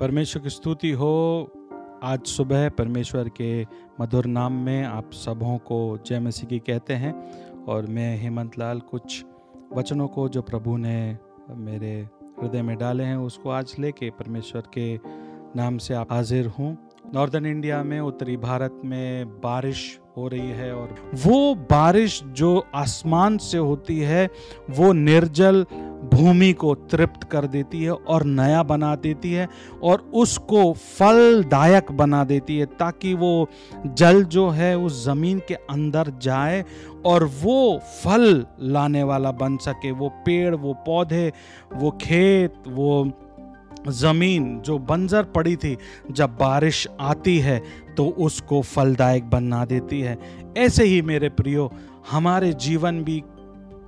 परमेश्वर की स्तुति हो। आज सुबह परमेश्वर के मधुर नाम में आप सबों को जय मसीह की कहते हैं और मैं हेमंत लाल कुछ वचनों को जो प्रभु ने मेरे हृदय में डाले हैं, उसको आज लेके परमेश्वर के नाम से आप हाजिर हूँ। नॉर्दर्न इंडिया में, उत्तरी भारत में बारिश हो रही है और वो बारिश जो आसमान से होती है, वो निर्जल भूमि को तृप्त कर देती है और नया बना देती है और उसको फलदायक बना देती है ताकि वो जल जो है उस ज़मीन के अंदर जाए और वो फल लाने वाला बन सके। वो पेड़, वो पौधे, वो खेत, वो ज़मीन जो बंजर पड़ी थी जब बारिश आती है तो उसको फलदायक बना देती है। ऐसे ही मेरे प्रियो हमारे जीवन भी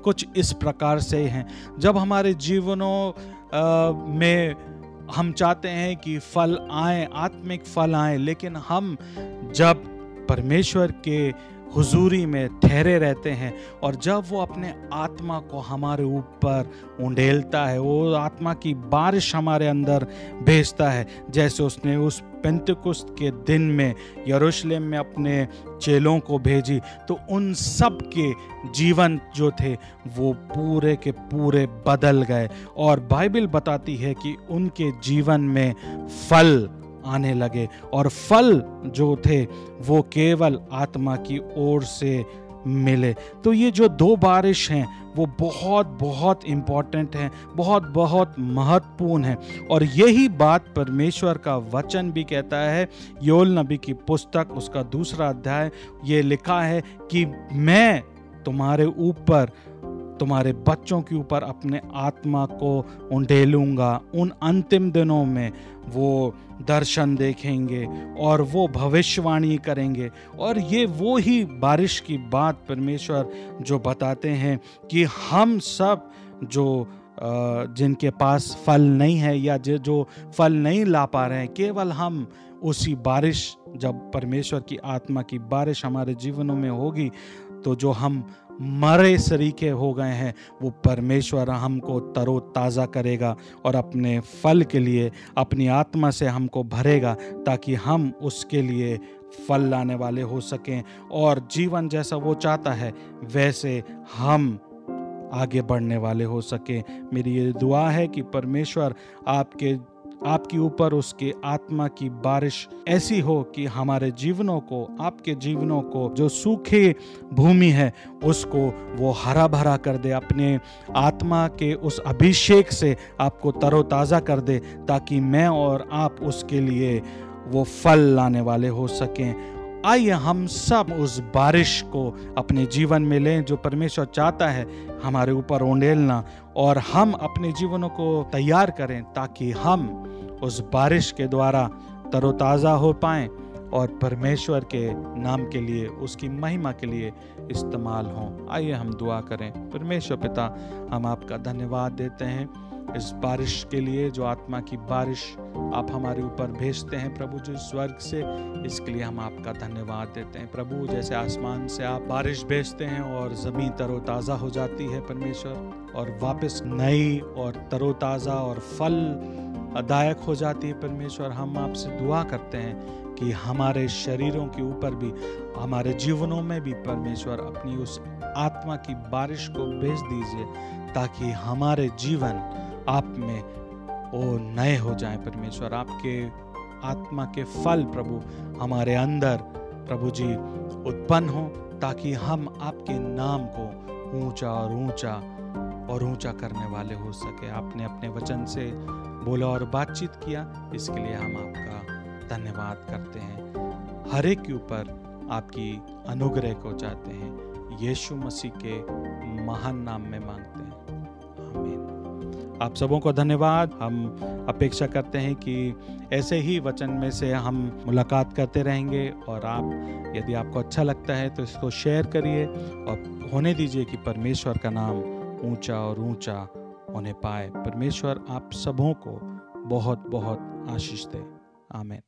कुछ इस प्रकार से हैं। जब हमारे जीवनों आ, में हम चाहते हैं कि फल आए आत्मिक फल आए लेकिन हम जब परमेश्वर के हुजूरी में ठहरे रहते हैं और जब वो अपने आत्मा को हमारे ऊपर उंडेलता है, वो आत्मा की बारिश हमारे अंदर भेजता है। जैसे उसने उस पेंतकुस्त के दिन में यरूशलेम में अपने चेलों को भेजी तो उन सब के जीवन जो थे, वो पूरे के पूरे बदल गए। और बाइबल बताती है कि उनके जीवन में फल आने लगे और फल जो थे, वो केवल आत्मा की ओर से मिले। तो ये जो दो बारिश हैं, वो बहुत बहुत इंपॉर्टेंट हैं, बहुत बहुत महत्वपूर्ण हैं। और यही बात परमेश्वर का वचन भी कहता है। योल नबी की पुस्तक, उसका दूसरा अध्याय, ये लिखा है कि मैं तुम्हारे ऊपर तुम्हारे बच्चों के ऊपर अपने आत्मा को उंडेलूँगा उन अंतिम दिनों में वो दर्शन देखेंगे और वो भविष्यवाणी करेंगे। और ये वो ही बारिश की बात परमेश्वर जो बताते हैं कि हम सब जो जिनके पास फल नहीं है या जो फल नहीं ला पा रहे हैं, केवल हम उसी बारिश, जब परमेश्वर की आत्मा की बारिश हमारे जीवनों में होगी तो जो हम मरे सरीके हो गए हैं, वो परमेश्वर हमको तरोताज़ा करेगा और अपने फल के लिए, अपनी आत्मा से हमको भरेगा ताकि हम उसके लिए फल लाने वाले हो सकें। और जीवन जैसा वो चाहता है, वैसे हम आगे बढ़ने वाले हो सकें। मेरी ये दुआ है कि परमेश्वर आपके आपके ऊपर उसके आत्मा की बारिश ऐसी हो कि हमारे जीवनों को, आपके जीवनों को जो सूखे भूमि है, उसको वो हरा भरा कर दे, अपने आत्मा के उस अभिषेक से आपको तरोताज़ा कर दे, ताकि मैं और आप उसके लिए वो फल लाने वाले हो सकें। आइए हम सब उस बारिश को अपने जीवन में लें जो परमेश्वर चाहता है हमारे ऊपर ओंडेलना और हम अपने जीवनों को तैयार करें ताकि हम उस बारिश के द्वारा तरोताज़ा हो पाएँ और परमेश्वर के नाम के लिए, उसकी महिमा के लिए इस्तेमाल हों। आइए हम दुआ करें। परमेश्वर पिता, हम आपका धन्यवाद देते हैं। इस बारिश के लिए जो आत्मा की बारिश आप हमारे ऊपर भेजते हैं, प्रभु जो, स्वर्ग से, इसके लिए हम आपका धन्यवाद देते हैं। प्रभु, जैसे आसमान से आप बारिश भेजते हैं और ज़मीन तरोताज़ा हो जाती है परमेश्वर, और वापस नई और तरोताज़ा और फल दायक हो जाती है परमेश्वर, हम आपसे दुआ करते हैं कि हमारे शरीरों के ऊपर भी, हमारे जीवनों में भी परमेश्वर अपनी उस आत्मा की बारिश को भेज दीजिए, ताकि हमारे जीवन आप में वो नए हो जाए परमेश्वर। आपके आत्मा के फल प्रभु हमारे अंदर प्रभु जी उत्पन्न हो, ताकि हम आपके नाम को ऊँचा और ऊँचा और ऊँचा करने वाले हो सके। आपने अपने वचन से बोला और बातचीत किया, इसके लिए हम आपका धन्यवाद करते हैं। हर एक के ऊपर आपकी अनुग्रह को चाहते हैं। यीशु मसीह के महान नाम में मांगते हैं। आमीन। आप सबों को धन्यवाद। हम अपेक्षा करते हैं कि ऐसे ही वचन में से हम मुलाकात करते रहेंगे और आप, यदि आपको अच्छा लगता है तो इसको शेयर करिए और होने दीजिए कि परमेश्वर का नाम ऊँचा और ऊँचा होने पाए। परमेश्वर आप सबों को बहुत बहुत आशीष दे। आमेन।